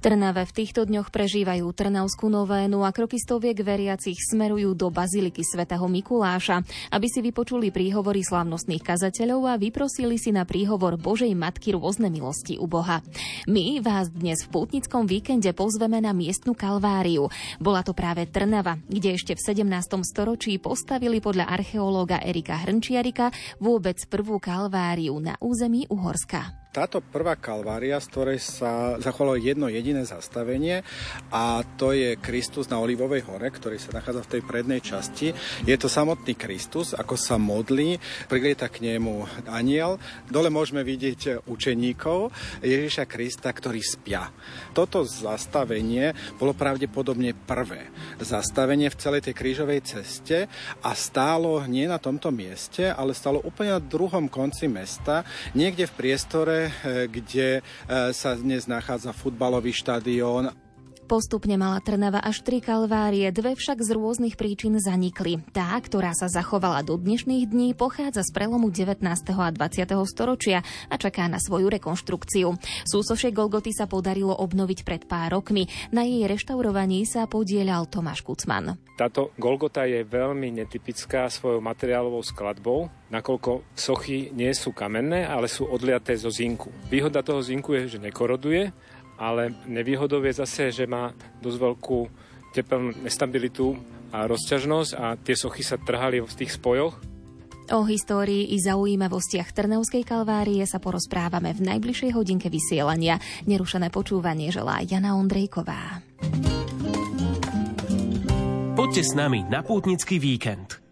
Trnave v týchto dňoch prežívajú Trnavskú novénu a kroky stoviek veriacich smerujú do Baziliky svätého Mikuláša, aby si vypočuli príhovory slávnostných kazateľov a vyprosili si na príhovor Božej Matky rôzne milosti u Boha. My vás dnes v pútnickom víkende pozveme na miestnu kalváriu. Bola to práve Trnava, kde ešte v 17. storočí postavili podľa archeológa Erika Hrnčiarika vôbec prvú kalváriu na území Uhorska. Táto prvá kalvária, z ktorej sa zachovalo jedno jediné zastavenie a to je Kristus na Olivovej hore, ktorý sa nachádza v tej prednej časti. Je to samotný Kristus, ako sa modlí, prilieta k nemu aniel. Dole môžeme vidieť učeníkov Ježiša Krista, ktorí spia. Toto zastavenie bolo pravdepodobne prvé zastavenie v celej tej krížovej ceste a stálo nie na tomto mieste, ale stálo úplne na druhom konci mesta, niekde v priestore kde eh, sa dnes nachádza futbalový štadión. Postupne mala Trnava až tri kalvárie, dve však z rôznych príčin zanikli. Tá, ktorá sa zachovala do dnešných dní, pochádza z prelomu 19. a 20. storočia a čaká na svoju rekonštrukciu. Súsošie Golgoty sa podarilo obnoviť pred pár rokmi. Na jej reštaurovaní sa podielal Tomáš Kucman. Táto Golgota je veľmi netypická svojou materiálovou skladbou, nakoľko sochy nie sú kamenné, ale sú odliaté zo zinku. Výhoda toho zinku je, že nekoroduje ale nevýhodou je zase, že má dosť veľkú tepelnú nestabilitu a rozťažnosť a tie sochy sa trhali v tých spojoch. O histórii i zaujímavostiach Trnavskej kalvárie sa porozprávame v najbližšej hodinke vysielania. Nerušené počúvanie želá Jana Ondrejková. Poďte s nami na pútnický víkend.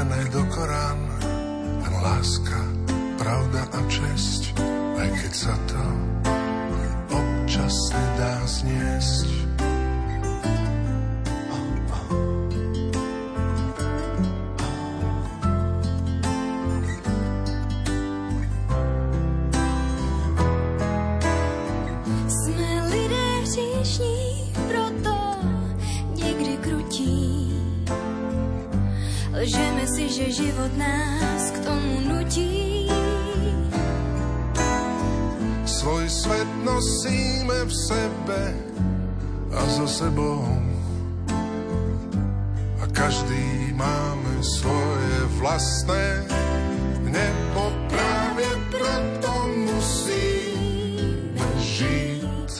Otvorené do Korán. Len láska, pravda a česť, aj keď sa to občas nedá zniesť. Sebou. A každý máme svoje vlastné nebo práve preto musíme žiť.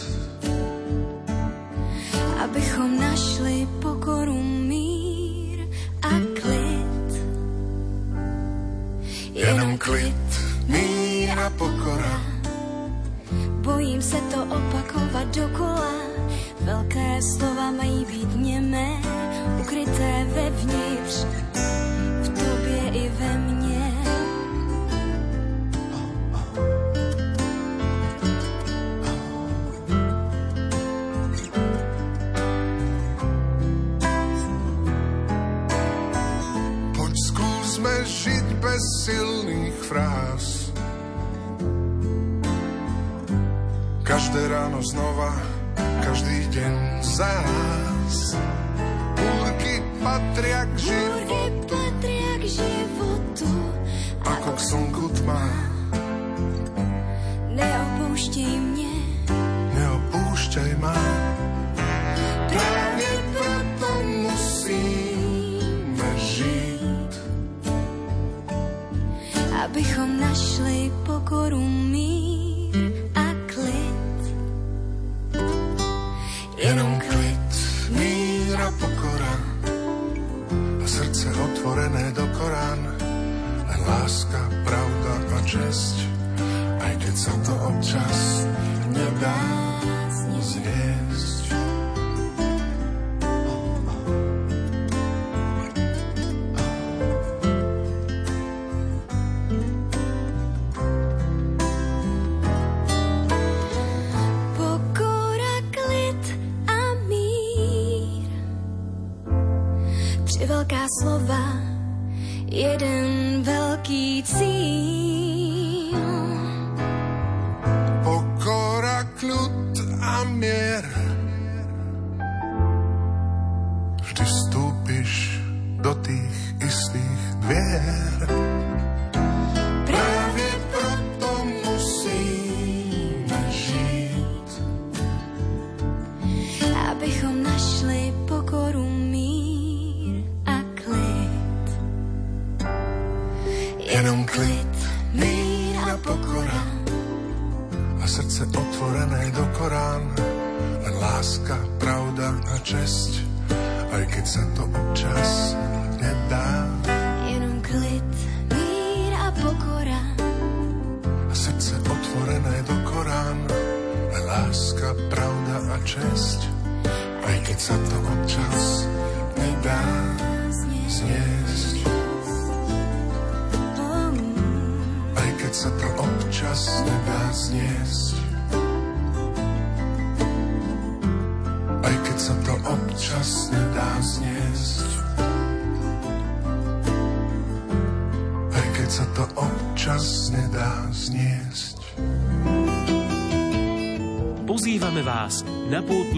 Abychom našli pokoru klid, mír a pokora. Bojím se to opakovat dokola, velké slova mají být němé, ukryté vevnitř, v tobě i ve mně. Poď skúsme žiť bez silných fráz. Každé ráno znova, deň zás. Búrky patria k životu, patria k životu ako k slnku tma. Neopúšťaj mne, neopúšťaj ma. abychom našli pokoru láska, pravda a česť, aj keď sa to občas nedá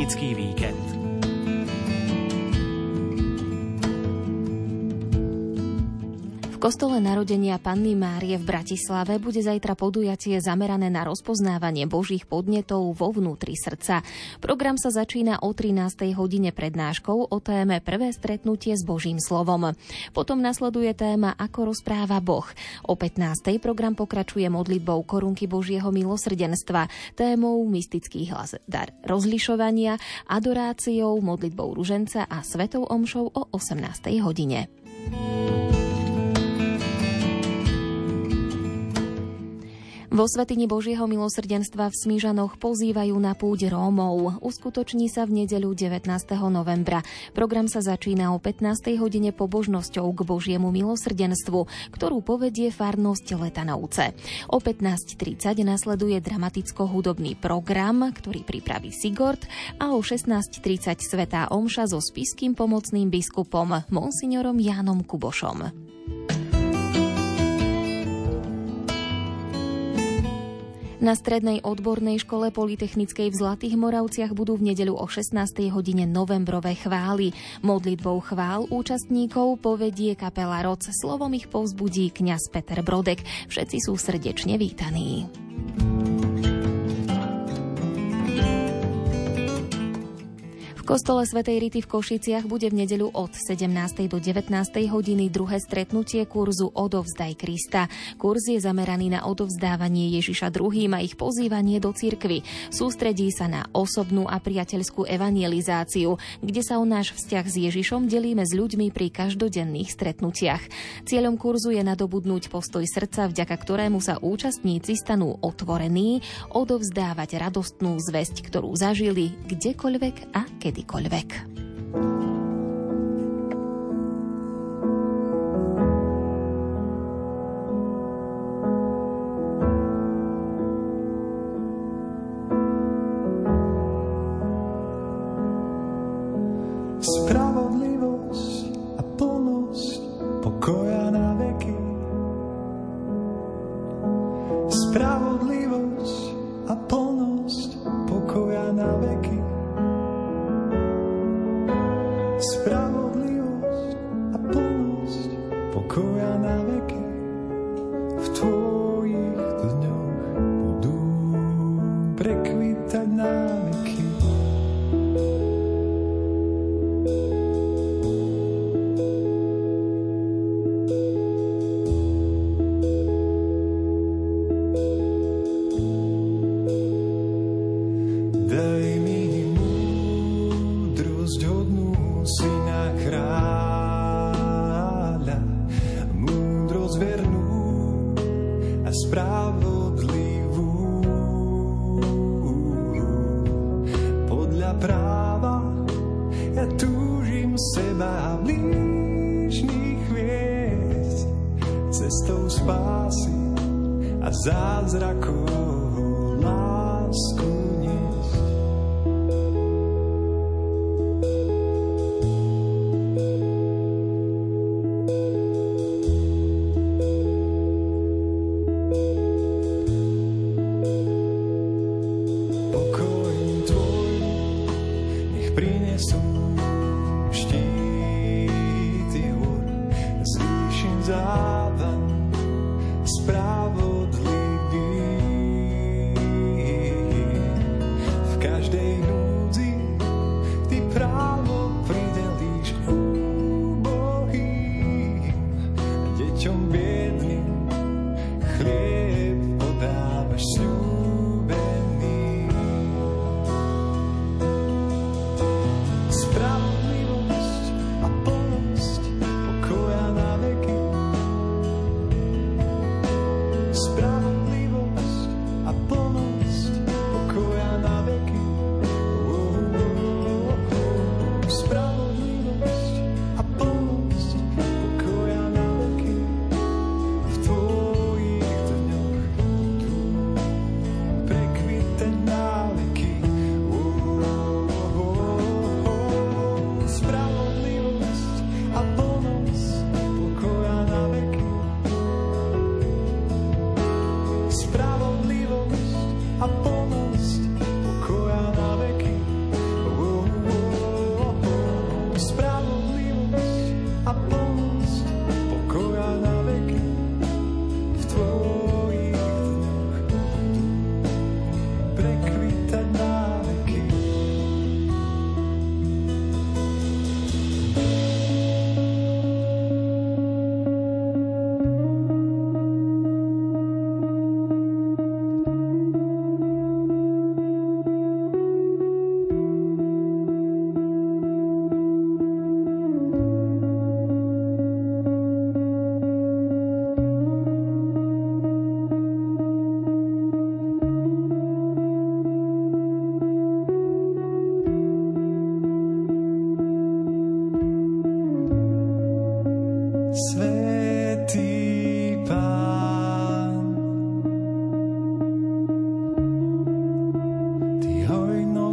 na pútnický víkend. Kostole narodenia Panny Márie v Bratislave bude zajtra podujatie zamerané na rozpoznávanie božích podnetov vo vnútri srdca. Program sa začína o 13. hodine prednáškou o téme Prvé stretnutie s Božím slovom. Potom nasleduje téma Ako rozpráva Boh. O 15. program pokračuje modlitbou korunky Božieho milosrdenstva, témou mystický hlas dar rozlišovania, adoráciou, modlitbou ruženca a svetou omšou o 18. hodine. Vo Svetini Božieho milosrdenstva v Smížanoch pozývajú na púť Rómov. Uskutoční sa v nedeľu 19. novembra. Program sa začína o 15. hodine pobožnosťou k Božiemu milosrdenstvu, ktorú povedie farnosť Letanovce. O 15.30 nasleduje dramaticko-hudobný program, ktorý pripraví Sigord a o 16.30 Svetá Omša so spiským pomocným biskupom Monsignorom Jánom Kubošom. Na strednej odbornej škole Politechnickej v Zlatých Moravciach budú v nedeľu o 16. hodine novembrové chvály. Modlitbou chvál účastníkov povedie kapela Roc. Slovom ich povzbudí kňaz Peter Brodek. Všetci sú srdečne vítaní. Kostole Svetej Rity v Košiciach bude v nedeľu od 17. do 19. hodiny druhé stretnutie kurzu Odovzdaj Krista. Kurz je zameraný na odovzdávanie Ježiša druhým a ich pozývanie do cirkvy. Sústredí sa na osobnú a priateľskú evangelizáciu, kde sa o náš vzťah s Ježišom delíme s ľuďmi pri každodenných stretnutiach. Cieľom kurzu je nadobudnúť postoj srdca, vďaka ktorému sa účastníci stanú otvorení, odovzdávať radostnú zväzť, ktorú zažili kdekoľvek a keď Di Colvec. Sprawa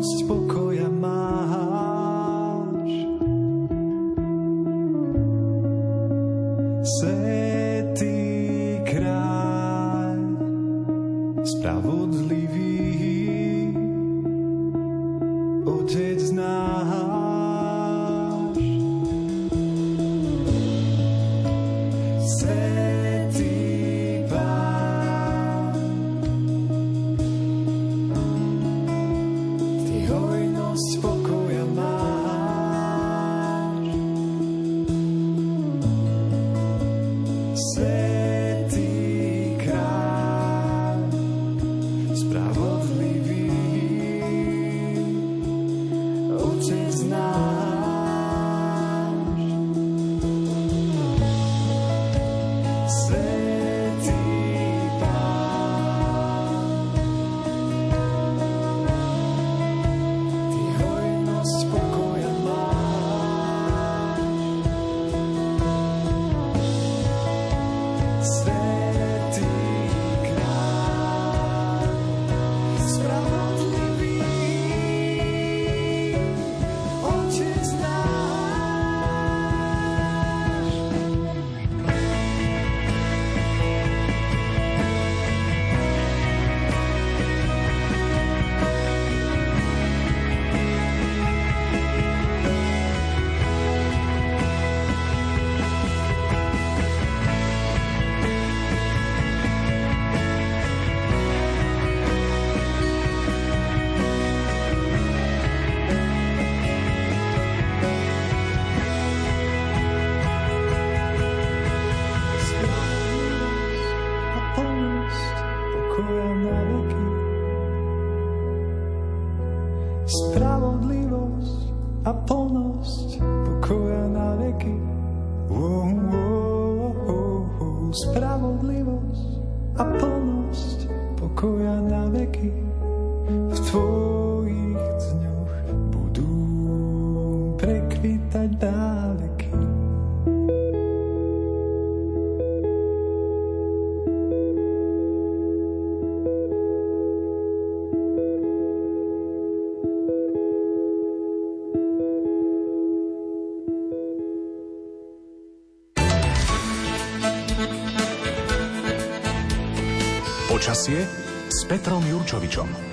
spoke Petrom Jurčovičom.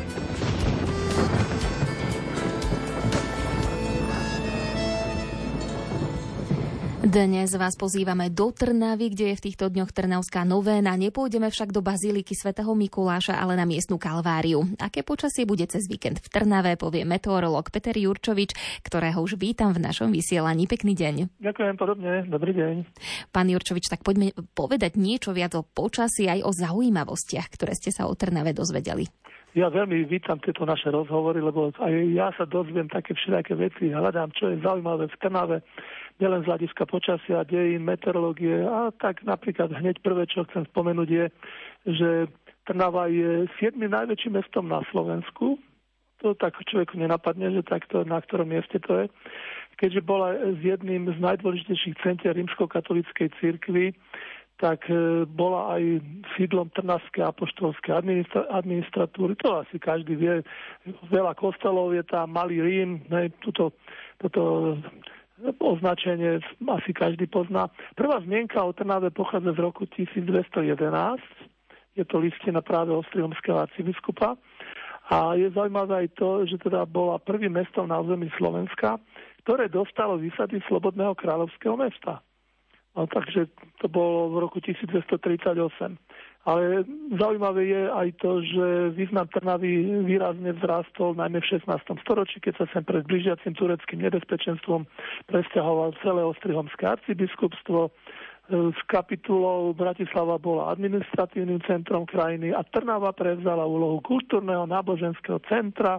Dnes vás pozývame do Trnavy, kde je v týchto dňoch Trnavská novéna. Nepôjdeme však do Bazíliky svätého Mikuláša, ale na miestnu Kalváriu. Aké počasie bude cez víkend v Trnave, povie meteorolog Peter Jurčovič, ktorého už vítam v našom vysielaní. Pekný deň. Ďakujem podobne, dobrý deň. Pán Jurčovič, tak poďme povedať niečo viac o počasí aj o zaujímavostiach, ktoré ste sa o Trnave dozvedeli. Ja veľmi vítam tieto naše rozhovory, lebo aj ja sa dozviem také všelijaké veci, hľadám, čo je zaujímavé v Trnave, nielen z hľadiska počasia, dejín, meteorológie a tak napríklad hneď prvé, čo chcem spomenúť je, že Trnava je 7. najväčším mestom na Slovensku. To tak človeku nenapadne, že takto na ktorom mieste to je. Keďže bola s jedným z najdôležitejších centier rímskokatolíckej cirkvi, tak e, bola aj sídlom Trnavskej apoštolskej administra- administratúry. To asi každý vie. Veľa kostolov je tam, malý Rím, ne, tuto, toto označenie asi každý pozná. Prvá zmienka o Trnave pochádza z roku 1211. Je to listina práve Ostrihomského arcibiskupa. A je zaujímavé aj to, že teda bola prvým mestom na území Slovenska, ktoré dostalo výsady Slobodného kráľovského mesta. No, takže to bolo v roku 1238. Ale zaujímavé je aj to, že význam Trnavy výrazne vzrástol najmä v 16. storočí, keď sa sem pred blížiacim tureckým nebezpečenstvom presťahoval celé Ostrihomské arcibiskupstvo. S kapitulou Bratislava bola administratívnym centrom krajiny a Trnava prevzala úlohu kultúrneho náboženského centra.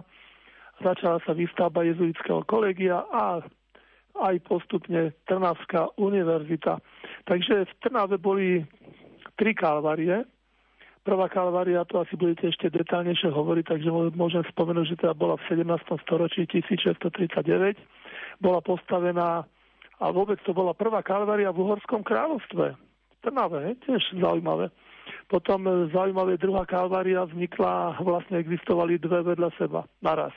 Začala sa výstavba jezuitského kolegia a aj postupne Trnavská univerzita. Takže v Trnave boli tri kalvarie. Prvá kalvária, to asi budete ešte detálnejšie hovoriť, takže môžem spomenúť, že teda bola v 17. storočí 1639. Bola postavená a vôbec to bola prvá kalvária v Uhorskom kráľovstve. V Trnave, tiež zaujímavé. Potom zaujímavé druhá kalvária vznikla, vlastne existovali dve vedľa seba naraz.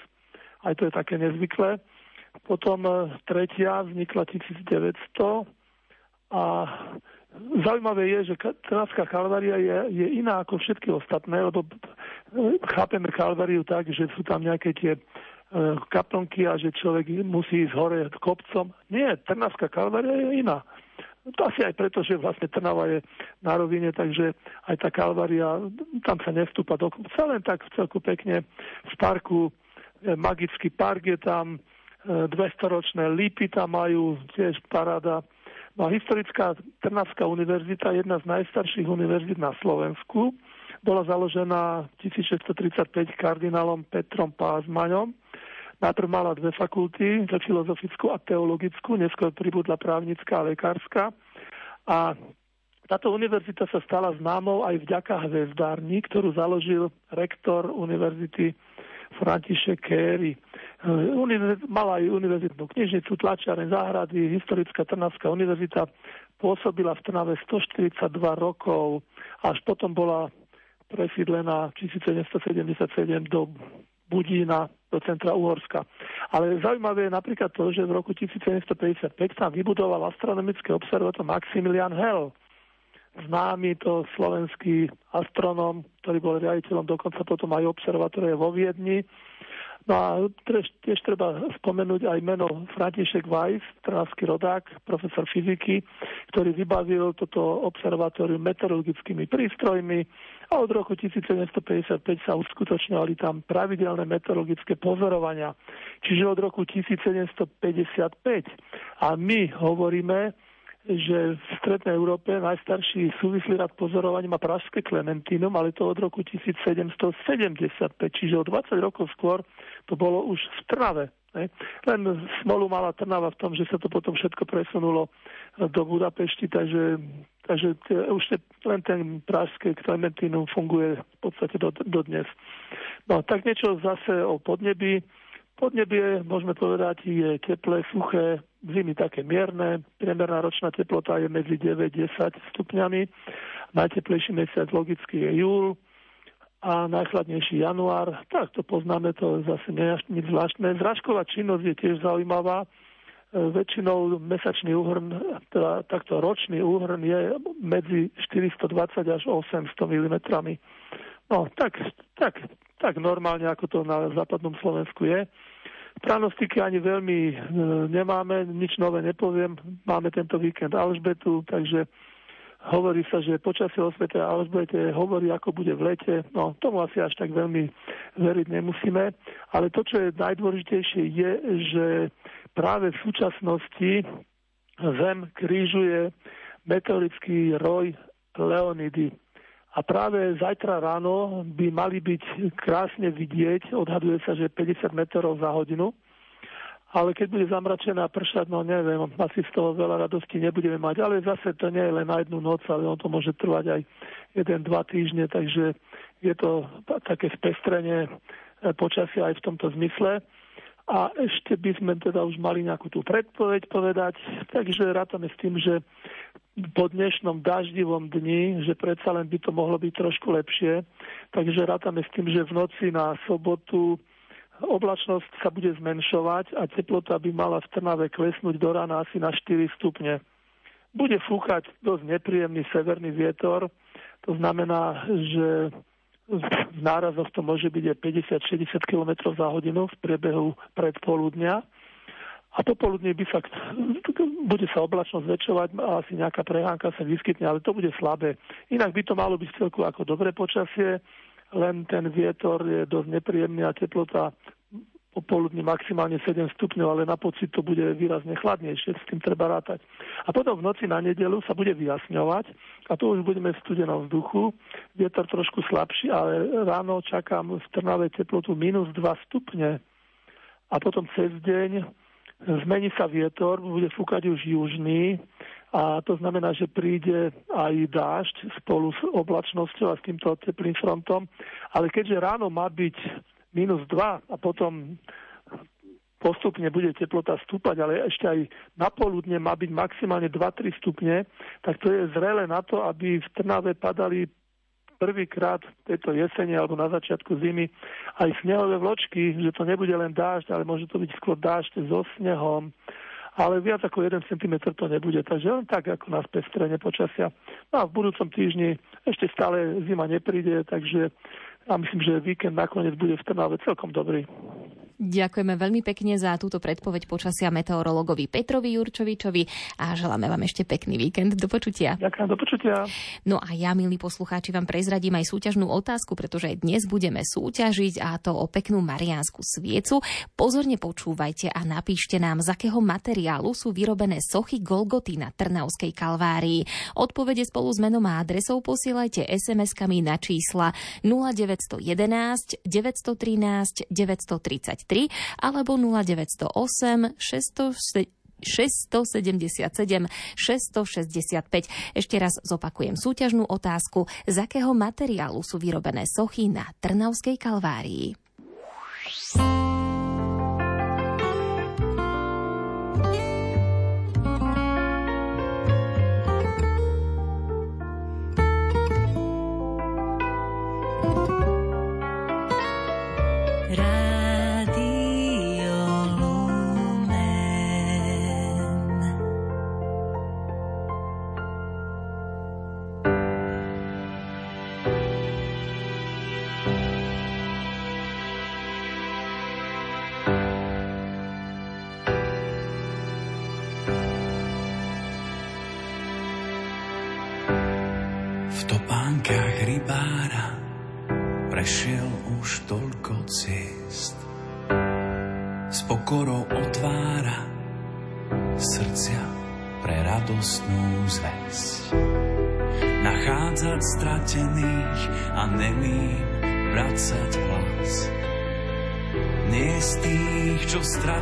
Aj to je také nezvyklé. Potom tretia vznikla 1900 a zaujímavé je, že Trnavská kalvária je, je iná ako všetky ostatné, lebo chápeme kalváriu tak, že sú tam nejaké tie kaplnky a že človek musí ísť hore kopcom. Nie, Trnavská kalvária je iná. To asi aj preto, že vlastne Trnava je na rovine, takže aj tá kalvária, tam sa nestúpa do kopca, len tak celku pekne v parku, e, magický park je tam, 200-ročné lípy tam majú, tiež paráda. No a historická Trnavská univerzita, jedna z najstarších univerzít na Slovensku, bola založená 1635 kardinálom Petrom Pázmaňom. Najprv mala dve fakulty, filozofickú a teologickú, neskôr pribudla právnická a lekárska. A táto univerzita sa stala známou aj vďaka hvezdárni, ktorú založil rektor univerzity František Kéry. Mala aj univerzitnú knižnicu, tlačiareň záhrady, historická Trnavská univerzita pôsobila v Trnave 142 rokov, až potom bola presídlená 1777 do Budína, do centra Uhorska. Ale zaujímavé je napríklad to, že v roku 1755 tam vybudoval astronomické observatórium Maximilian Hell, známy to slovenský astronom, ktorý bol riaditeľom dokonca potom aj observatórie vo Viedni. No a tiež, tiež treba spomenúť aj meno František Weiss, trnavský rodák, profesor fyziky, ktorý vybavil toto observatórium meteorologickými prístrojmi a od roku 1755 sa uskutočňovali tam pravidelné meteorologické pozorovania. Čiže od roku 1755. A my hovoríme, že v Strednej Európe najstarší súvislý rad pozorovaní má Pražské Klementínum, ale to od roku 1775, čiže o 20 rokov skôr to bolo už v Trnave. Ne? Len smolu mala Trnava v tom, že sa to potom všetko presunulo do Budapešti, takže, takže už len ten Pražské Klementínum funguje v podstate do, do dnes. No tak niečo zase o podnebí. Podnebie, môžeme povedať, je teplé, suché, zimy také mierne, priemerná ročná teplota je medzi 9-10 stupňami, najteplejší mesiac logicky je júl a najchladnejší január. Tak to poznáme, to zase nie je nič zvláštne. Zražková činnosť je tiež zaujímavá. E, väčšinou mesačný úhrn, teda takto ročný úhrn je medzi 420 až 800 mm. No, tak, tak, tak normálne, ako to na západnom Slovensku je. Pranostiky ani veľmi e, nemáme, nič nové nepoviem. Máme tento víkend Alžbetu, takže hovorí sa, že počasie o svete Alžbete hovorí, ako bude v lete. No, tomu asi až tak veľmi veriť nemusíme. Ale to, čo je najdôležitejšie, je, že práve v súčasnosti Zem krížuje meteorický roj Leonidy. A práve zajtra ráno by mali byť krásne vidieť, odhaduje sa, že 50 metrov za hodinu, ale keď bude zamračená pršať, no neviem, asi z toho veľa radosti nebudeme mať, ale zase to nie je len na jednu noc, ale on to môže trvať aj jeden, dva týždne, takže je to také spestrenie e, počasia aj v tomto zmysle. A ešte by sme teda už mali nejakú tú predpoveď povedať, takže rátame s tým, že po dnešnom daždivom dni, že predsa len by to mohlo byť trošku lepšie. Takže rátame s tým, že v noci na sobotu oblačnosť sa bude zmenšovať a teplota by mala v Trnave klesnúť do rána asi na 4 stupne. Bude fúkať dosť nepríjemný severný vietor, to znamená, že v nárazoch to môže byť aj 50-60 km za hodinu v priebehu predpoludnia a popoludne by sa, bude sa oblačnosť zväčšovať asi nejaká prehánka sa vyskytne, ale to bude slabé. Inak by to malo byť celku ako dobré počasie, len ten vietor je dosť nepríjemný a teplota popoludní maximálne 7 stupňov, ale na pocit to bude výrazne chladnejšie, s tým treba rátať. A potom v noci na nedelu sa bude vyjasňovať a to už budeme v studenom vzduchu, vietor trošku slabší, ale ráno čakám v Trnave teplotu minus 2 stupne a potom cez deň zmení sa vietor, bude fúkať už južný a to znamená, že príde aj dážď spolu s oblačnosťou a s týmto teplým frontom, ale keďže ráno má byť minus 2 a potom postupne bude teplota stúpať, ale ešte aj na poludne má byť maximálne 2-3 stupne, tak to je zrele na to, aby v Trnave padali prvýkrát tejto jesene alebo na začiatku zimy aj snehové vločky, že to nebude len dážď, ale môže to byť skôr dážď so snehom, ale viac ako 1 cm to nebude, takže len tak ako na spestrenie počasia. No a v budúcom týždni ešte stále zima nepríde, takže ja myslím, že víkend nakoniec bude v Trnave celkom dobrý. Ďakujeme veľmi pekne za túto predpoveď počasia meteorologovi Petrovi Jurčovičovi a želáme vám ešte pekný víkend. Do počutia. Ďakujem, do počutia. No a ja, milí poslucháči, vám prezradím aj súťažnú otázku, pretože dnes budeme súťažiť a to o peknú mariánsku sviecu. Pozorne počúvajte a napíšte nám, z akého materiálu sú vyrobené sochy Golgoty na Trnavskej kalvárii. Odpovede spolu s menom a adresou posielajte SMS-kami na čísla 0911 913 933 alebo 0908 600 677 665. Ešte raz zopakujem súťažnú otázku, z akého materiálu sú vyrobené sochy na Trnavskej kalvárii.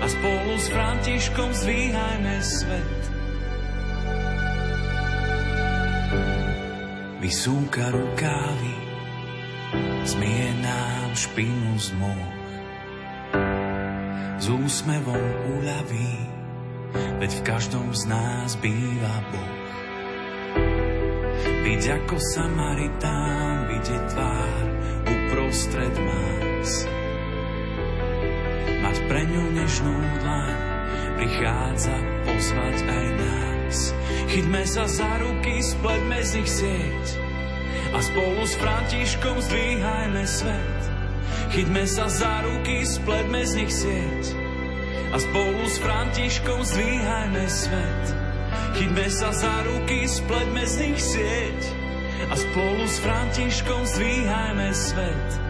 a spolu s Františkom zdvíhajme svet. vysúka rukávy, zmie nám špinu z moh. S úsmevom uľaví, veď v každom z nás býva Boh. Byť ako Samaritán, vidieť tvár uprostred más. Mať pre ňu nežnú dlaň, prichádza pozvať aj nás. Chyťme sa za ruky, spletme z nich sieť a spolu s Františkom zdvíhajme svet. Chyťme sa za ruky, spletme z nich sieť a spolu s Františkom zdvíhajme svet. Chyťme sa za ruky, spletme z nich sieť a spolu s Františkom zdvíhajme svet.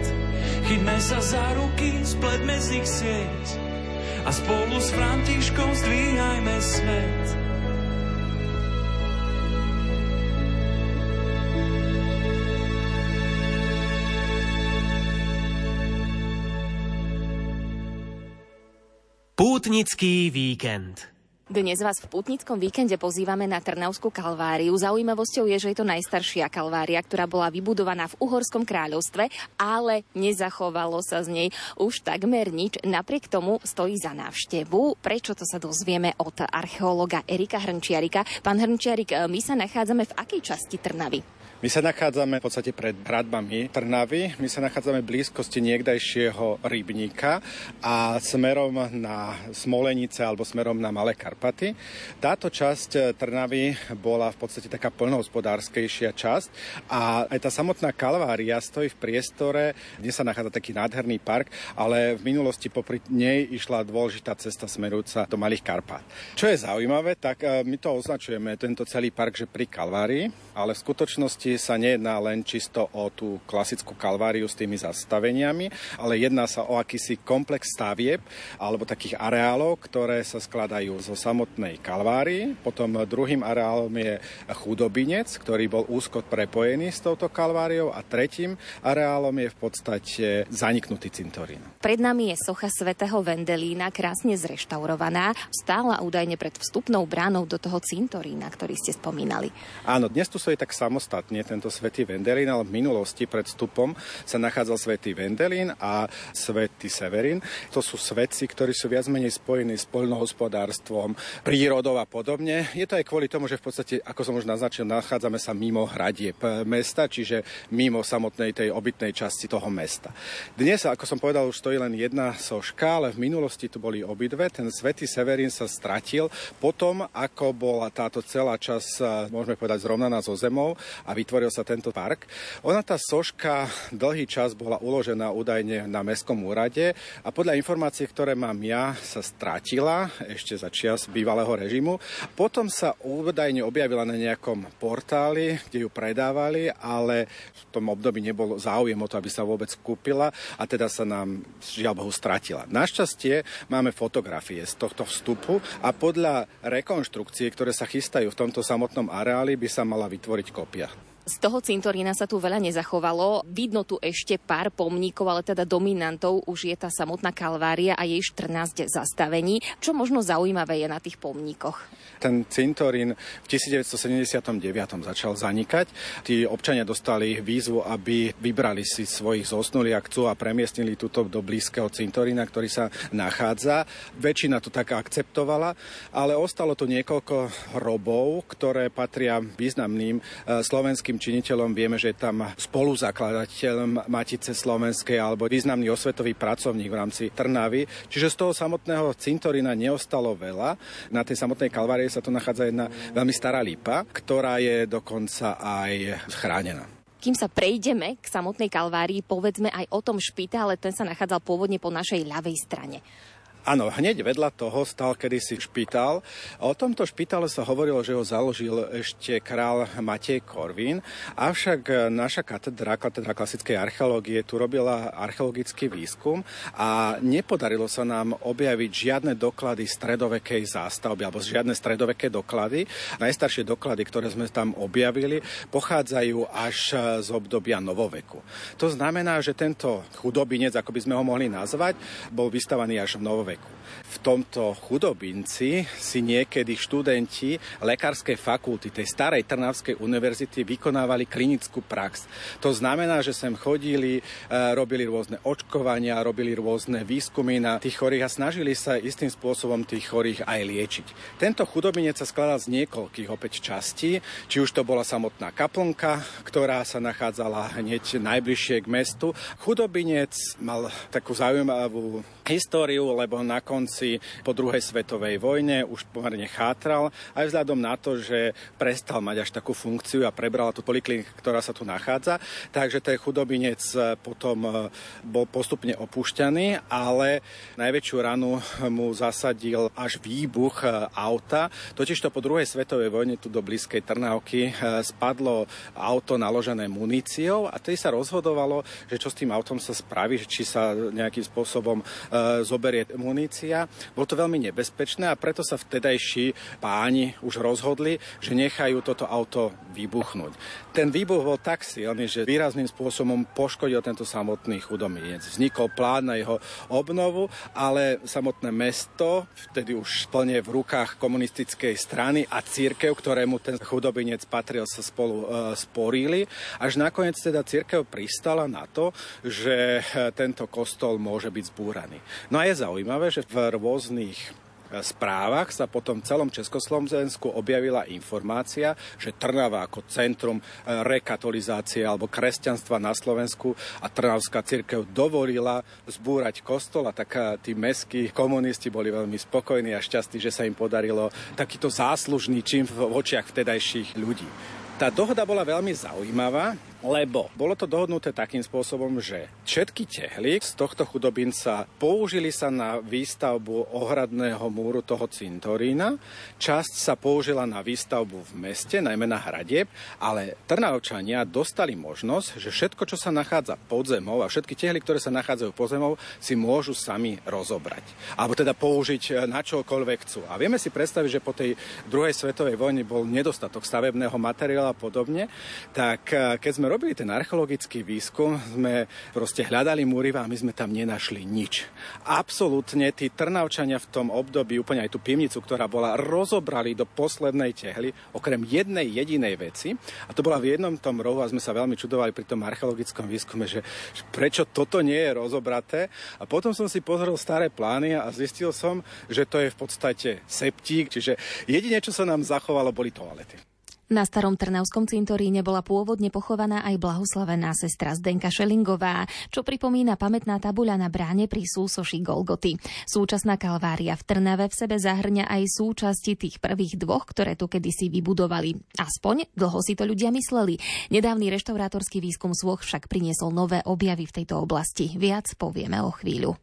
Chyťme sa za ruky, spletme z nich sieť a spolu s Františkou zdvíhajme svet. Pútnický víkend. Dnes vás v putnickom víkende pozývame na Trnavskú kalváriu. Zaujímavosťou je, že je to najstaršia kalvária, ktorá bola vybudovaná v Uhorskom kráľovstve, ale nezachovalo sa z nej už takmer nič. Napriek tomu stojí za návštevu. Prečo to sa dozvieme od archeológa Erika Hrnčiarika. Pán Hrnčiarik, my sa nachádzame v akej časti Trnavy? My sa nachádzame v podstate pred hradbami Trnavy, my sa nachádzame v blízkosti niekdajšieho rybníka a smerom na Smolenice alebo smerom na Malé Karpaty. Táto časť Trnavy bola v podstate taká plnohospodárskejšia časť a aj tá samotná Kalvária stojí v priestore, kde sa nachádza taký nádherný park, ale v minulosti popri nej išla dôležitá cesta smerujúca do Malých Karpát. Čo je zaujímavé, tak e, my to označujeme, tento celý park, že pri Kalvárii, ale v skutočnosti skutočnosti sa nejedná len čisto o tú klasickú kalváriu s tými zastaveniami, ale jedná sa o akýsi komplex stavieb alebo takých areálov, ktoré sa skladajú zo samotnej kalvárii. Potom druhým areálom je chudobinec, ktorý bol úzko prepojený s touto kalváriou a tretím areálom je v podstate zaniknutý cintorín. Pred nami je socha svätého Vendelína, krásne zreštaurovaná, stála údajne pred vstupnou bránou do toho cintorína, ktorý ste spomínali. Áno, dnes tu stojí tak samostatne tento svätý Vendelín, ale v minulosti pred vstupom sa nachádzal svätý Vendelín a svätý Severín. To sú svetci, ktorí sú viac menej spojení s poľnohospodárstvom, prírodou a podobne. Je to aj kvôli tomu, že v podstate, ako som už naznačil, nachádzame sa mimo hradieb mesta, čiže mimo samotnej tej obytnej časti toho mesta. Dnes, ako som povedal, už stojí len jedna soška, ale v minulosti tu boli obidve. Ten svätý Severín sa stratil potom, ako bola táto celá časť, môžeme povedať, zrovnaná so zemou a vytvoril sa tento park. Ona tá soška dlhý čas bola uložená údajne na Mestskom úrade a podľa informácií, ktoré mám ja, sa stratila ešte za čias bývalého režimu. Potom sa údajne objavila na nejakom portáli, kde ju predávali, ale v tom období nebol záujem o to, aby sa vôbec kúpila a teda sa nám žiaľ Bohu stratila. Našťastie máme fotografie z tohto vstupu a podľa rekonštrukcie, ktoré sa chystajú v tomto samotnom areáli, by sa mala vytvoriť kopia. Z toho cintorína sa tu veľa nezachovalo. Vidno tu ešte pár pomníkov, ale teda dominantou už je tá samotná Kalvária a jej 14 zastavení. Čo možno zaujímavé je na tých pomníkoch? Ten cintorín v 1979 začal zanikať. Tí občania dostali výzvu, aby vybrali si svojich zosnulých, ak a premiestnili túto do blízkeho cintorína, ktorý sa nachádza. Väčšina to tak akceptovala, ale ostalo tu niekoľko hrobov, ktoré patria významným eh, slovenským činiteľom. Vieme, že je tam spoluzakladateľ Matice Slovenskej alebo významný osvetový pracovník v rámci Trnavy. Čiže z toho samotného cintorína neostalo veľa. Na tej samotnej kalvárii sa tu nachádza jedna veľmi stará lípa, ktorá je dokonca aj chránená. Kým sa prejdeme k samotnej kalvárii, povedzme aj o tom špitále, ten sa nachádzal pôvodne po našej ľavej strane. Áno, hneď vedľa toho stal kedysi špitál. O tomto špitále sa hovorilo, že ho založil ešte král Matej Korvín, avšak naša katedra, katedra klasickej archeológie, tu robila archeologický výskum a nepodarilo sa nám objaviť žiadne doklady stredovekej zástavby alebo žiadne stredoveké doklady. Najstaršie doklady, ktoré sme tam objavili, pochádzajú až z obdobia novoveku. To znamená, že tento chudobinec, ako by sme ho mohli nazvať, bol vystavaný až v novoveku veku. V tomto chudobinci si niekedy študenti lekárskej fakulty tej starej Trnavskej univerzity vykonávali klinickú prax. To znamená, že sem chodili, e, robili rôzne očkovania, robili rôzne výskumy na tých chorých a snažili sa istým spôsobom tých chorých aj liečiť. Tento chudobinec sa skladal z niekoľkých opäť častí, či už to bola samotná kaplnka, ktorá sa nachádzala hneď najbližšie k mestu. Chudobinec mal takú zaujímavú históriu, lebo na konci po druhej svetovej vojne už pomerne chátral, aj vzhľadom na to, že prestal mať až takú funkciu a prebrala tú polikliniku, ktorá sa tu nachádza. Takže ten chudobinec potom e, bol postupne opúšťaný, ale najväčšiu ranu mu zasadil až výbuch e, auta. Totižto po druhej svetovej vojne tu do blízkej Trnavky e, spadlo auto naložené muníciou a tedy sa rozhodovalo, že čo s tým autom sa spraví, či sa nejakým spôsobom zoberie munícia. Bolo to veľmi nebezpečné a preto sa vtedajší páni už rozhodli, že nechajú toto auto vybuchnúť. Ten výbuch bol tak silný, že výrazným spôsobom poškodil tento samotný chudomienec. Vznikol plán na jeho obnovu, ale samotné mesto, vtedy už plne v rukách komunistickej strany a církev, ktorému ten chudobinec patril, sa spolu e, sporili. Až nakoniec teda církev pristala na to, že e, tento kostol môže byť zbúraný. No a je zaujímavé, že v rôznych e, správach sa potom v celom Československu objavila informácia, že Trnava ako centrum e, rekatolizácie alebo kresťanstva na Slovensku a Trnavská církev dovolila zbúrať kostol a tak e, tí meskí komunisti boli veľmi spokojní a šťastní, že sa im podarilo takýto záslužný čin v očiach vtedajších ľudí. Tá dohoda bola veľmi zaujímavá, lebo bolo to dohodnuté takým spôsobom, že všetky tehly z tohto chudobinca použili sa na výstavbu ohradného múru toho cintorína, časť sa použila na výstavbu v meste, najmä na hrade, ale Trnavčania dostali možnosť, že všetko, čo sa nachádza pod zemou a všetky tehly, ktoré sa nachádzajú pod zemou, si môžu sami rozobrať. Alebo teda použiť eh, na čokoľvek chcú. A vieme si predstaviť, že po tej druhej svetovej vojne bol nedostatok stavebného materiálu a podobne, tak eh, keď sme robili ten archeologický výskum, sme proste hľadali múriva a my sme tam nenašli nič. Absolútne tí Trnavčania v tom období, úplne aj tú pivnicu, ktorá bola, rozobrali do poslednej tehly, okrem jednej jedinej veci. A to bola v jednom tom rohu a sme sa veľmi čudovali pri tom archeologickom výskume, že, že prečo toto nie je rozobraté. A potom som si pozrel staré plány a zistil som, že to je v podstate septík, čiže jedine, čo sa nám zachovalo, boli toalety. Na starom Trnavskom cintoríne bola pôvodne pochovaná aj blahoslavená sestra Zdenka Šelingová, čo pripomína pamätná tabuľa na bráne pri súsoši Golgoty. Súčasná kalvária v Trnave v sebe zahrňa aj súčasti tých prvých dvoch, ktoré tu kedysi vybudovali. Aspoň dlho si to ľudia mysleli. Nedávny reštaurátorský výskum Svoch však priniesol nové objavy v tejto oblasti. Viac povieme o chvíľu.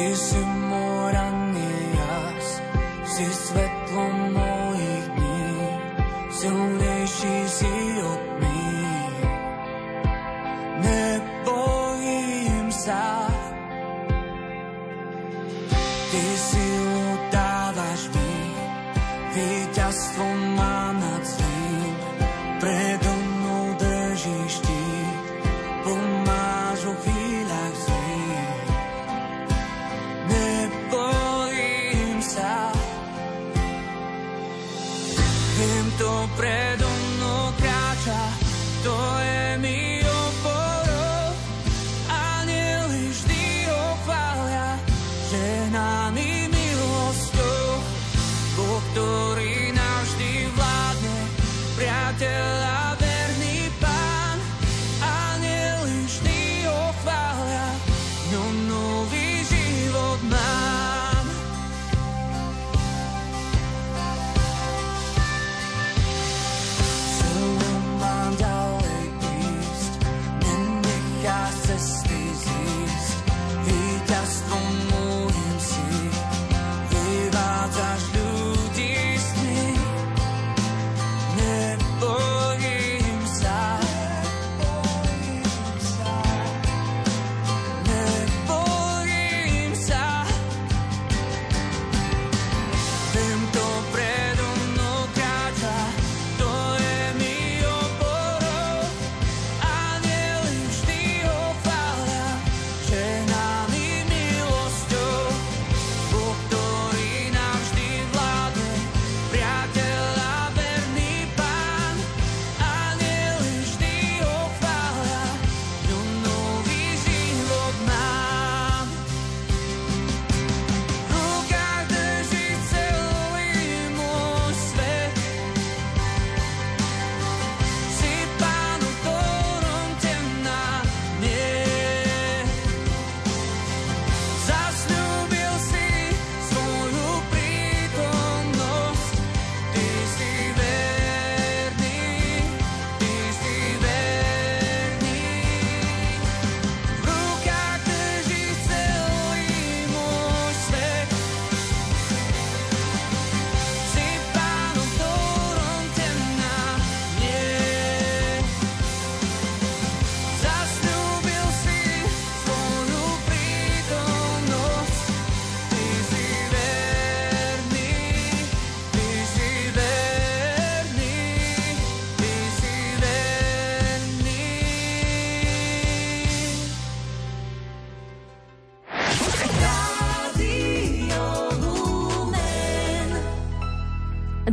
Ty si moranie jas, si svetlo mojich dní, silnejší si od mý. Nebojím sa, Ty si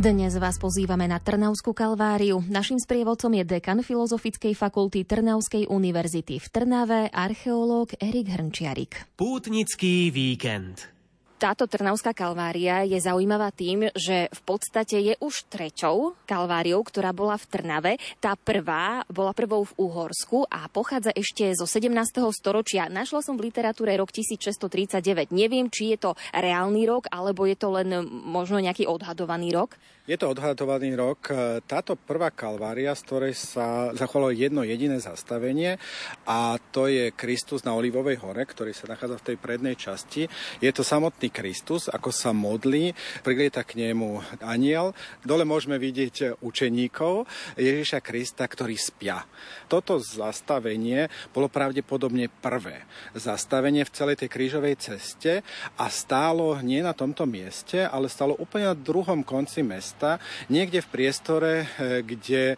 Dnes vás pozývame na Trnavskú kalváriu. Naším sprievodcom je dekan Filozofickej fakulty Trnavskej univerzity v Trnave, archeológ Erik Hrnčiarik. Pútnický víkend. Táto Trnavská kalvária je zaujímavá tým, že v podstate je už treťou kalváriou, ktorá bola v Trnave. Tá prvá bola prvou v Uhorsku a pochádza ešte zo 17. storočia. Našla som v literatúre rok 1639. Neviem, či je to reálny rok, alebo je to len možno nejaký odhadovaný rok. Je to odhadovaný rok. Táto prvá kalvária, z ktorej sa zachovalo jedno jediné zastavenie a to je Kristus na Olivovej hore, ktorý sa nachádza v tej prednej časti. Je to samotný Kristus, ako sa modlí, prilieta k nemu aniel. Dole môžeme vidieť učeníkov Ježiša Krista, ktorí spia. Toto zastavenie bolo pravdepodobne prvé zastavenie v celej tej krížovej ceste a stálo nie na tomto mieste, ale stálo úplne na druhom konci mesta mesta, niekde v priestore, e, kde e,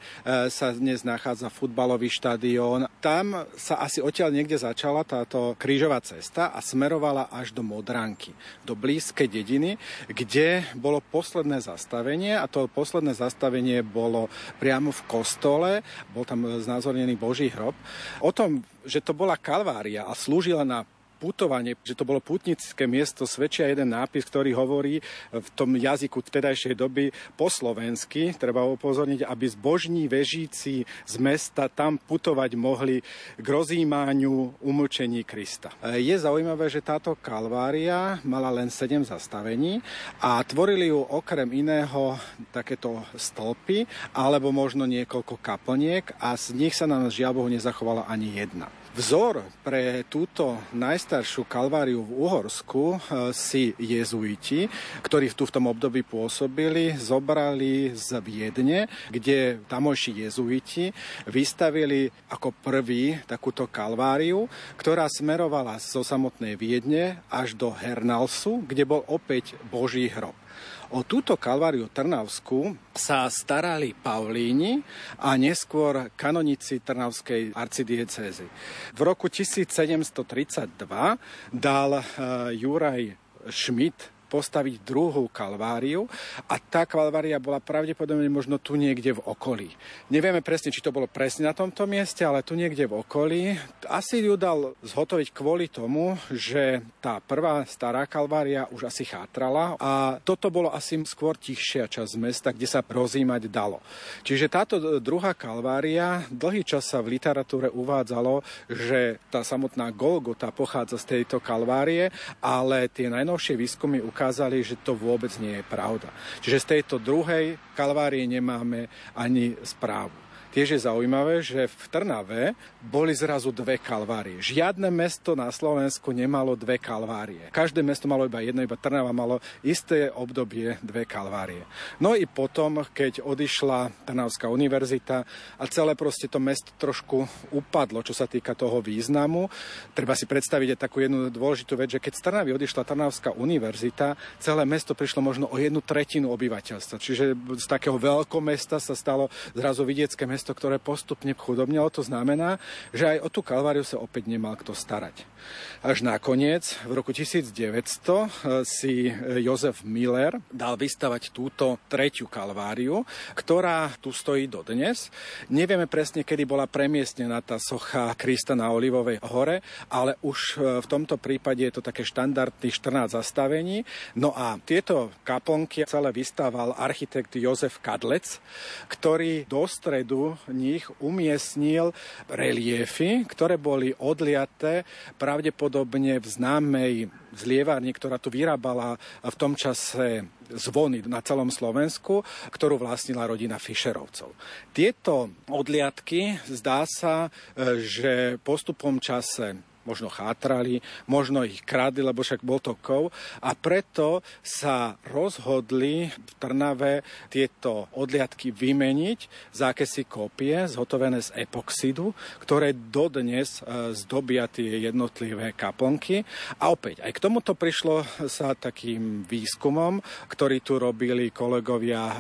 sa dnes nachádza futbalový štadión. Tam sa asi odtiaľ niekde začala táto krížová cesta a smerovala až do Modranky, do blízkej dediny, kde bolo posledné zastavenie a to posledné zastavenie bolo priamo v kostole, bol tam znázornený Boží hrob. O tom, že to bola kalvária a slúžila na putovanie, že to bolo putnické miesto, svedčia jeden nápis, ktorý hovorí v tom jazyku vtedajšej doby po slovensky, treba upozorniť, aby zbožní vežíci z mesta tam putovať mohli k rozímaniu umlčení Krista. Je zaujímavé, že táto kalvária mala len 7 zastavení a tvorili ju okrem iného takéto stĺpy alebo možno niekoľko kaplniek a z nich sa nám žiaľ nezachovala ani jedna. Vzor pre túto najstaršiu kalváriu v Uhorsku eh, si jezuiti, ktorí v tom období pôsobili, zobrali z Viedne, kde tamojší jezuiti vystavili ako prvý takúto kalváriu, ktorá smerovala zo samotnej Viedne až do Hernalsu, kde bol opäť Boží hrob. O túto kalváriu Trnavskú sa starali Paulíni a neskôr kanonici Trnavskej arcidiecézy. V roku 1732 dal eh, Juraj Schmidt postaviť druhú kalváriu a tá kalvária bola pravdepodobne možno tu niekde v okolí. Nevieme presne, či to bolo presne na tomto mieste, ale tu niekde v okolí. Asi ju dal zhotoviť kvôli tomu, že tá prvá stará kalvária už asi chátrala a toto bolo asi skôr tichšia časť mesta, kde sa rozímať dalo. Čiže táto druhá kalvária, dlhý čas sa v literatúre uvádzalo, že tá samotná Golgota pochádza z tejto kalvárie, ale tie najnovšie výskumy ukazujú, ukázali, že to vôbec nie je pravda. Čiže z tejto druhej kalvárie nemáme ani správu. Tiež je zaujímavé, že v Trnave boli zrazu dve kalvárie. Žiadne mesto na Slovensku nemalo dve kalvárie. Každé mesto malo iba jedno, iba Trnava malo isté obdobie dve kalvárie. No i potom, keď odišla Trnavská univerzita a celé proste to mesto trošku upadlo, čo sa týka toho významu. Treba si predstaviť aj takú jednu dôležitú vec, že keď z Trnavy odišla Trnavská univerzita, celé mesto prišlo možno o jednu tretinu obyvateľstva. Čiže z takého veľkomesta sa stalo zrazu vidiecké mesto mesto, ktoré postupne chudobnilo. To znamená, že aj o tú kalváriu sa opäť nemal kto starať. Až nakoniec, v roku 1900, eh, si eh, Jozef Miller dal vystavať túto tretiu kalváriu, ktorá tu stojí dodnes. Nevieme presne, kedy bola premiestnená tá socha Krista na Olivovej hore, ale už eh, v tomto prípade je to také štandardný 14 zastavení. No a tieto kaplnky celé vystával architekt Jozef Kadlec, ktorý do stredu nich umiestnil reliefy, ktoré boli odliaté pravdepodobne v známej zlievárni, ktorá tu vyrábala v tom čase zvony na celom Slovensku, ktorú vlastnila rodina Fischerovcov. Tieto odliadky zdá sa, že postupom čase možno chátrali, možno ich kradli, lebo však bol to kov. A preto sa rozhodli v Trnave tieto odliadky vymeniť za akési kópie zhotovené z epoxidu, ktoré dodnes e, zdobia tie jednotlivé kaplnky. A opäť, aj k tomuto prišlo sa takým výskumom, ktorý tu robili kolegovia e,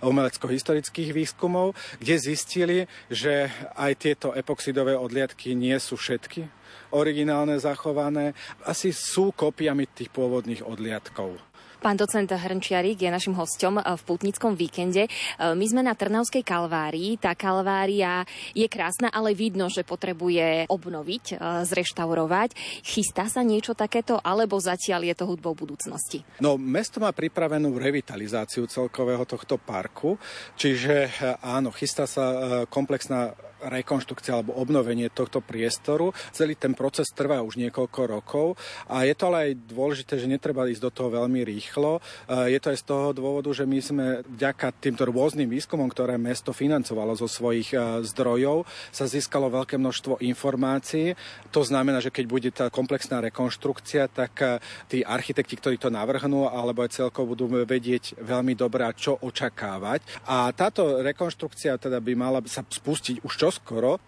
umelecko-historických výskumov, kde zistili, že aj tieto epoxidové odliadky nie sú všetky originálne zachované, asi sú kopiami tých pôvodných odliadkov. Pán docent Hrnčiarik je našim hostom v Putnickom víkende. My sme na Trnavskej kalvárii. Tá kalvária je krásna, ale vidno, že potrebuje obnoviť, zreštaurovať. Chystá sa niečo takéto, alebo zatiaľ je to hudbou budúcnosti? No, mesto má pripravenú revitalizáciu celkového tohto parku, čiže áno, chystá sa komplexná rekonštrukcia alebo obnovenie tohto priestoru. Celý ten proces trvá už niekoľko rokov a je to ale aj dôležité, že netreba ísť do toho veľmi rýchlo. Je to aj z toho dôvodu, že my sme vďaka týmto rôznym výskumom, ktoré mesto financovalo zo svojich e, zdrojov, sa získalo veľké množstvo informácií. To znamená, že keď bude tá komplexná rekonštrukcia, tak e, tí architekti, ktorí to navrhnú, alebo aj celkovo budú vedieť veľmi dobré, čo očakávať. A táto rekonštrukcia teda by mala sa spustiť už čo čoskoro,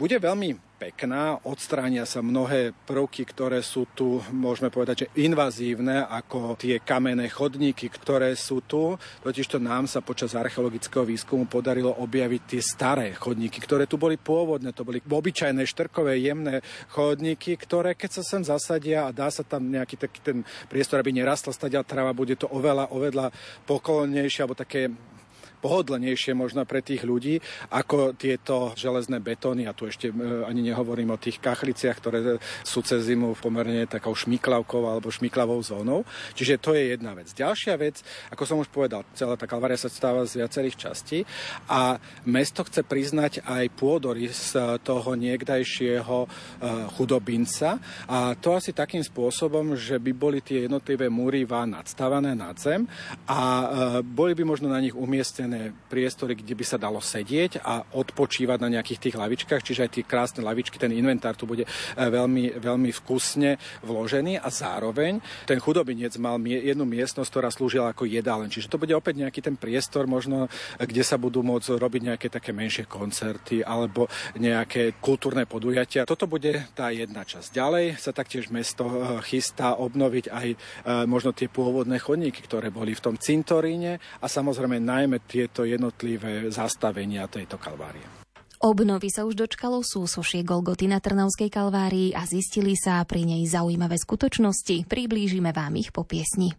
bude veľmi pekná, odstránia sa mnohé prvky, ktoré sú tu, môžeme povedať, že invazívne, ako tie kamenné chodníky, ktoré sú tu. Totižto nám sa počas archeologického výskumu podarilo objaviť tie staré chodníky, ktoré tu boli pôvodné. To boli obyčajné štrkové, jemné chodníky, ktoré keď sa sem zasadia a dá sa tam nejaký taký ten priestor, aby nerastla stadia trava, bude to oveľa, oveľa pokolnejšie alebo také pohodlnejšie možno pre tých ľudí, ako tieto železné betóny. A tu ešte e, ani nehovorím o tých kachliciach, ktoré sú cez zimu pomerne takou šmiklavkou alebo šmiklavou zónou. Čiže to je jedna vec. Ďalšia vec, ako som už povedal, celá tá kalvária sa stáva z viacerých častí a mesto chce priznať aj pôdory z toho niekdajšieho e, chudobinca a to asi takým spôsobom, že by boli tie jednotlivé múry nadstavané nad zem a e, boli by možno na nich umiestnené vytvorené priestory, kde by sa dalo sedieť a odpočívať na nejakých tých lavičkách, čiže aj tie krásne lavičky, ten inventár tu bude e, veľmi, veľmi vkusne vložený a zároveň ten chudobinec mal jednu miestnosť, ktorá slúžila ako jedálen. Čiže to bude opäť nejaký ten priestor možno, kde sa budú môcť robiť nejaké také menšie koncerty alebo nejaké kultúrne podujatia. Toto bude tá jedna časť. Ďalej sa taktiež mesto e, chystá obnoviť aj e, možno tie pôvodné chodníky, ktoré boli v tom cintoríne a samozrejme najmä tie tieto jednotlivé zastavenia tejto kalvárie. Obnovy sa už dočkalo súsošie Golgoty na Trnavskej kalvárii a zistili sa pri nej zaujímavé skutočnosti. Priblížime vám ich po piesni.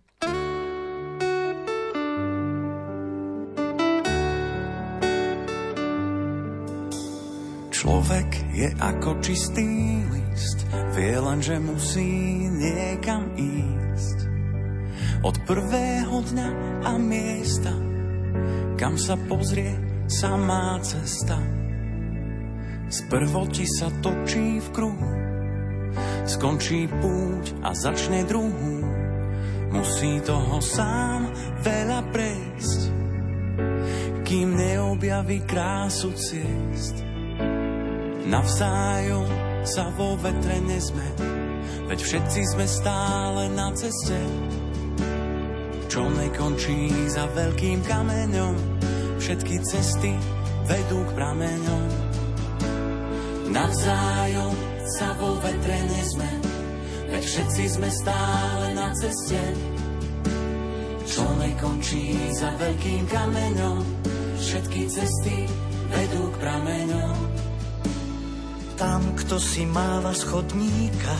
Človek je ako čistý list, vie len, že musí niekam ísť. Od prvého dňa a miesta kam sa pozrie samá cesta. Sprvo ti sa točí v kruhu, skončí púť a začne druhú. Musí toho sám veľa prejsť, kým neobjaví krásu ciest. Navzájom sa vo vetre nezme, veď všetci sme stále na ceste čo nekončí za veľkým kameňom. Všetky cesty vedú k prameňom. Navzájom sa vo vetre nezme, veď všetci sme stále na ceste. Čo nekončí za veľkým kameňom, všetky cesty vedú k prameňom. Tam, kto si máva schodníka,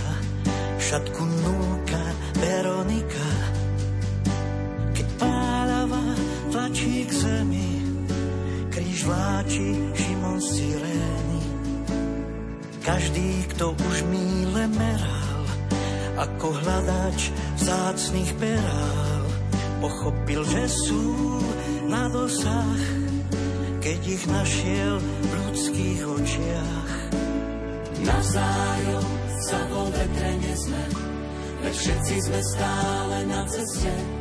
šatku núka Veronika, k zemi, kríž vláči Šimon z Cyrény. Každý, kto už míle meral, ako hľadač vzácných perál, pochopil, že sú na dosah, keď ich našiel v ľudských očiach. Navzájom sa vo vetre nesme, veď všetci sme stále na ceste,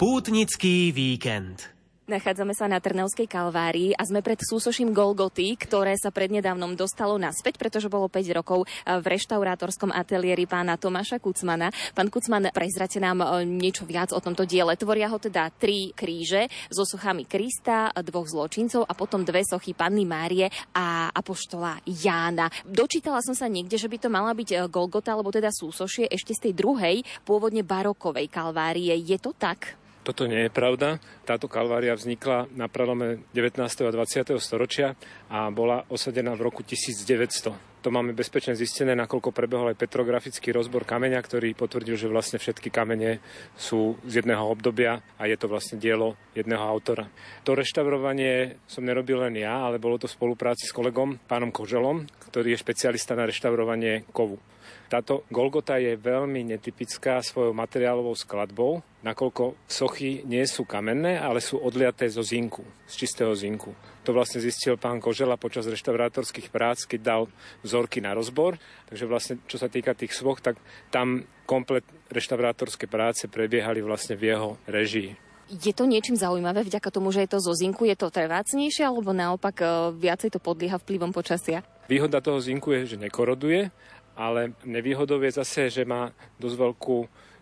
Pútnický víkend. Nachádzame sa na Trnavskej kalvárii a sme pred súsoším Golgoty, ktoré sa prednedávnom dostalo naspäť, pretože bolo 5 rokov v reštaurátorskom ateliéri pána Tomáša Kucmana. Pán Kucman, prezrate nám e, niečo viac o tomto diele. Tvoria ho teda tri kríže so sochami Krista, dvoch zločincov a potom dve sochy Panny Márie a apoštola Jána. Dočítala som sa niekde, že by to mala byť e, Golgota, alebo teda súsošie ešte z tej druhej, pôvodne barokovej kalvárie. Je to tak? Toto nie je pravda. Táto kalvária vznikla na prelome 19. a 20. storočia a bola osadená v roku 1900. To máme bezpečne zistené, nakoľko prebehol aj petrografický rozbor kameňa, ktorý potvrdil, že vlastne všetky kamene sú z jedného obdobia a je to vlastne dielo jedného autora. To reštaurovanie som nerobil len ja, ale bolo to v spolupráci s kolegom, pánom Koželom, ktorý je špecialista na reštaurovanie kovu. Táto Golgota je veľmi netypická svojou materiálovou skladbou, nakoľko sochy nie sú kamenné, ale sú odliaté zo zinku, z čistého zinku. To vlastne zistil pán Kožela počas reštaurátorských prác, keď dal vzorky na rozbor. Takže vlastne, čo sa týka tých svoch, tak tam komplet reštaurátorské práce prebiehali vlastne v jeho režii. Je to niečím zaujímavé vďaka tomu, že je to zo zinku? Je to trvácnejšie alebo naopak e, viacej to podlieha vplyvom počasia? Výhoda toho zinku je, že nekoroduje ale nevýhodou je zase, že má dosť veľkú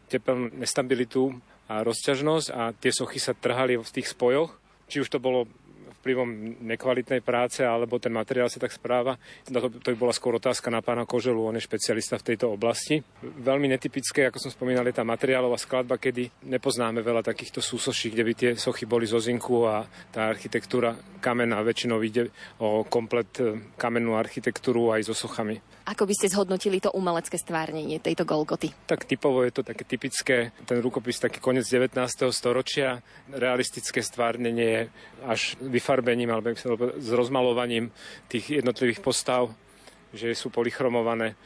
tepelnú nestabilitu a rozťažnosť a tie sochy sa trhali v tých spojoch. Či už to bolo vplyvom nekvalitnej práce, alebo ten materiál sa tak správa. To, to by bola skôr otázka na pána Koželu, on je špecialista v tejto oblasti. Veľmi netypické, ako som spomínal, je tá materiálová skladba, kedy nepoznáme veľa takýchto súsoší, kde by tie sochy boli zo zinku a tá architektúra kamená väčšinou ide o komplet e, kamennú architektúru aj so sochami. Ako by ste zhodnotili to umelecké stvárnenie tejto Golgoty? Tak typovo je to také typické, ten rukopis taký koniec 19. storočia, realistické stvárnenie až vyfarbením alebo s rozmalovaním tých jednotlivých postav, že sú polychromované.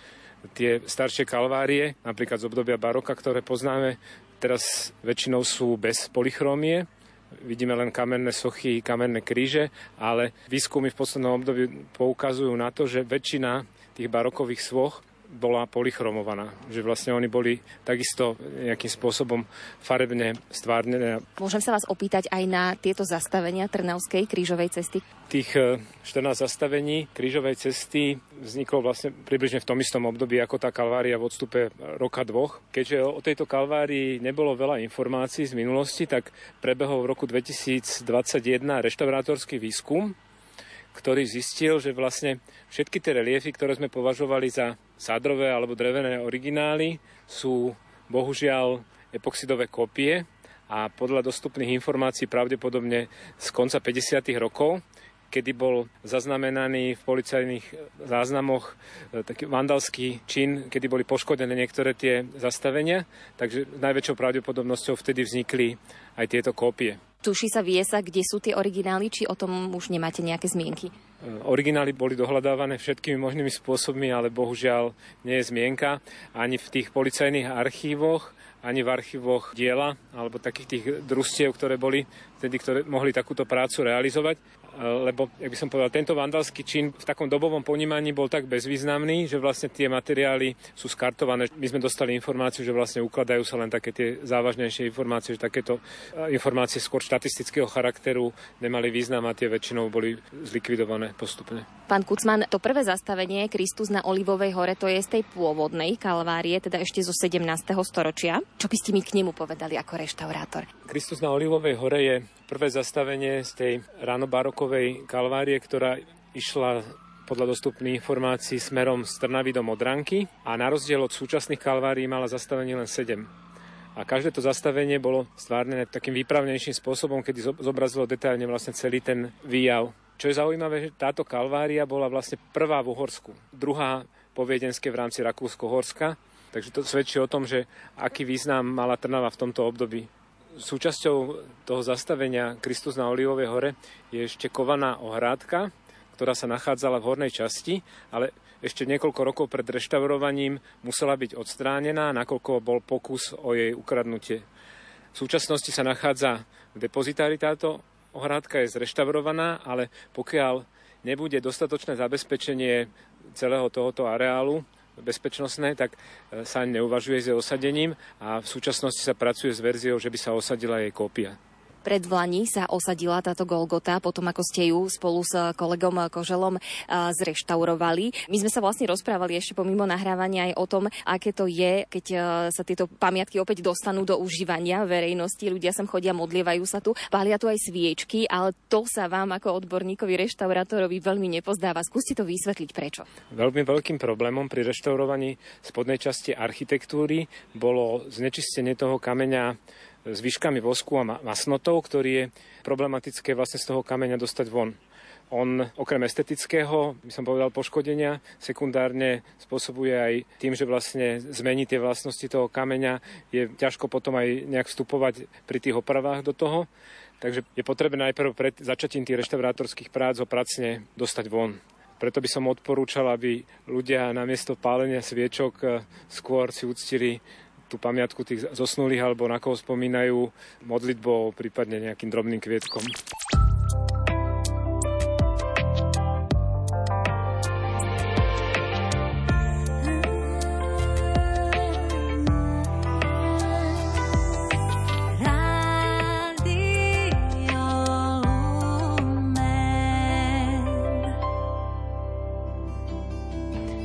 Tie staršie kalvárie, napríklad z obdobia baroka, ktoré poznáme, teraz väčšinou sú bez polychromie, vidíme len kamenné sochy, kamenné kríže, ale výskumy v poslednom období poukazujú na to, že väčšina tých barokových svoch bola polychromovaná. Že vlastne oni boli takisto nejakým spôsobom farebne stvárnené. Môžem sa vás opýtať aj na tieto zastavenia Trnavskej krížovej cesty? Tých 14 e, zastavení krížovej cesty vzniklo vlastne približne v tom istom období ako tá kalvária v odstupe roka dvoch. Keďže o tejto kalvárii nebolo veľa informácií z minulosti, tak prebehol v roku 2021 reštaurátorský výskum, ktorý zistil, že vlastne všetky tie reliefy, ktoré sme považovali za sádrové alebo drevené originály, sú bohužiaľ epoxidové kopie a podľa dostupných informácií pravdepodobne z konca 50. rokov, kedy bol zaznamenaný v policajných záznamoch e, taký vandalský čin, kedy boli poškodené niektoré tie zastavenia, takže najväčšou pravdepodobnosťou vtedy vznikli aj tieto kópie. Tuší sa, vie sa, kde sú tie originály, či o tom už nemáte nejaké zmienky? Originály boli dohľadávané všetkými možnými spôsobmi, ale bohužiaľ nie je zmienka ani v tých policajných archívoch, ani v archívoch diela alebo takých tých družstiev, ktoré boli vtedy, ktoré mohli takúto prácu realizovať lebo, jak by som povedal, tento vandalský čin v takom dobovom ponímaní bol tak bezvýznamný, že vlastne tie materiály sú skartované. My sme dostali informáciu, že vlastne ukladajú sa len také tie závažnejšie informácie, že takéto e, informácie skôr štatistického charakteru nemali význam a tie väčšinou boli zlikvidované postupne. Pán Kucman, to prvé zastavenie Kristus na Olivovej hore, to je z tej pôvodnej kalvárie, teda ešte zo 17. storočia. Čo by ste mi k nemu povedali ako reštaurátor? Kristus na Olivovej hore je prvé zastavenie z tej ranobarokovej kalvárie, ktorá išla podľa dostupných informácií smerom z Trnavy do Modranky a na rozdiel od súčasných kalvárií mala zastavenie len 7. A každé to zastavenie bolo stvárnené takým výpravnejším spôsobom, kedy zobrazilo detailne vlastne celý ten výjav. Čo je zaujímavé, že táto kalvária bola vlastne prvá v Uhorsku, druhá po Viedenske v rámci Rakúsko-Horska, takže to svedčí o tom, že aký význam mala Trnava v tomto období. Súčasťou toho zastavenia Kristus na Olivovej hore je ešte kovaná ohrádka, ktorá sa nachádzala v hornej časti, ale ešte niekoľko rokov pred reštaurovaním musela byť odstránená, nakoľko bol pokus o jej ukradnutie. V súčasnosti sa nachádza v depozitári táto ohrádka je zreštaurovaná, ale pokiaľ nebude dostatočné zabezpečenie celého tohoto areálu, bezpečnostné, tak e, sa neuvažuje s osadením a v súčasnosti sa pracuje s verziou, že by sa osadila jej kópia. Pred Vlani sa osadila táto Golgota, potom ako ste ju spolu s kolegom Koželom zreštaurovali. My sme sa vlastne rozprávali ešte pomimo nahrávania aj o tom, aké to je, keď sa tieto pamiatky opäť dostanú do užívania verejnosti. Ľudia sem chodia, modlievajú sa tu, pália tu aj sviečky, ale to sa vám ako odborníkovi reštaurátorovi veľmi nepozdáva. Skúste to vysvetliť prečo. Veľmi veľkým problémom pri reštaurovaní spodnej časti architektúry bolo znečistenie toho kameňa zvyškami vosku a masnotov, ktorý je problematické vlastne z toho kameňa dostať von. On okrem estetického, by som povedal, poškodenia sekundárne spôsobuje aj tým, že vlastne zmení tie vlastnosti toho kameňa. Je ťažko potom aj nejak vstupovať pri tých opravách do toho. Takže je potrebné najprv pred začatím tých reštaurátorských prác ho pracne dostať von. Preto by som odporúčal, aby ľudia namiesto pálenia sviečok eh, skôr si uctili tú pamiatku tých zosnulých alebo na koho spomínajú modlitbou, prípadne nejakým drobným kvietkom.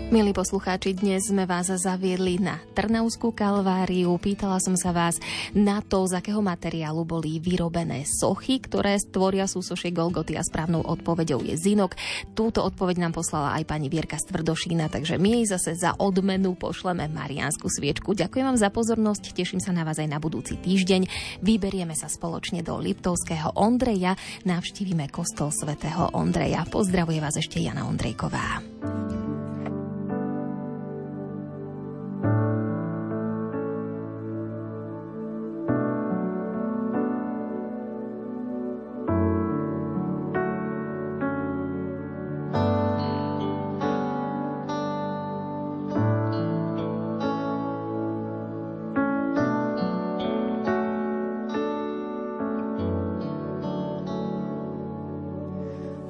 Milí poslucháči, dnes sme vás zaviedli na Trnavskú kalváriu. Pýtala som sa vás na to, z akého materiálu boli vyrobené sochy, ktoré stvoria súsošie Golgoty a správnou odpoveďou je Zinok. Túto odpoveď nám poslala aj pani Vierka Stvrdošína, takže my jej zase za odmenu pošleme Mariánsku sviečku. Ďakujem vám za pozornosť, teším sa na vás aj na budúci týždeň. Vyberieme sa spoločne do Liptovského Ondreja, navštívime kostol svätého Ondreja. Pozdravuje vás ešte Jana Ondrejková.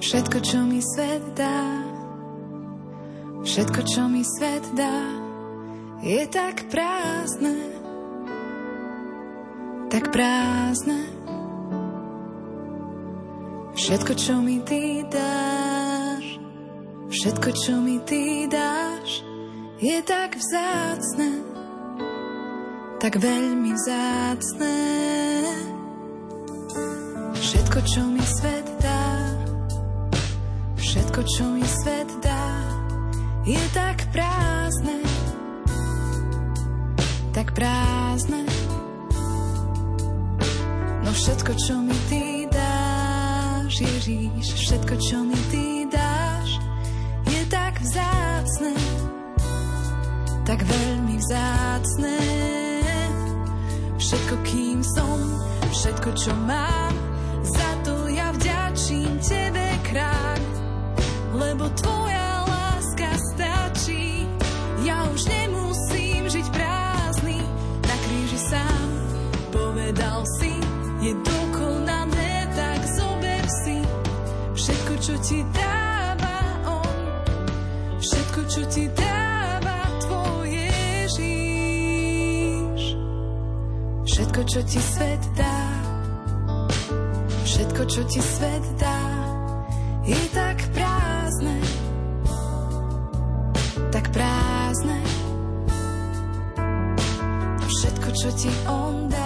Všetko, čo mi svet dá, všetko, čo mi svet dá, je tak prázdne, tak prázdne. Všetko, čo mi ty dáš, všetko, čo mi ty dáš, je tak vzácne, tak veľmi vzácne. Všetko, čo mi svet Všetko, čo mi svet dá, je tak prázdne, tak prázdne. No všetko, čo mi ty dáš, Ježíš, všetko, čo mi ty dáš, je tak vzácne, tak veľmi vzácne. Všetko, kým som, všetko, čo mám, čo ti svet dá, všetko, čo ti svet dá, je tak prázdne. Všetko, čo ti on dá,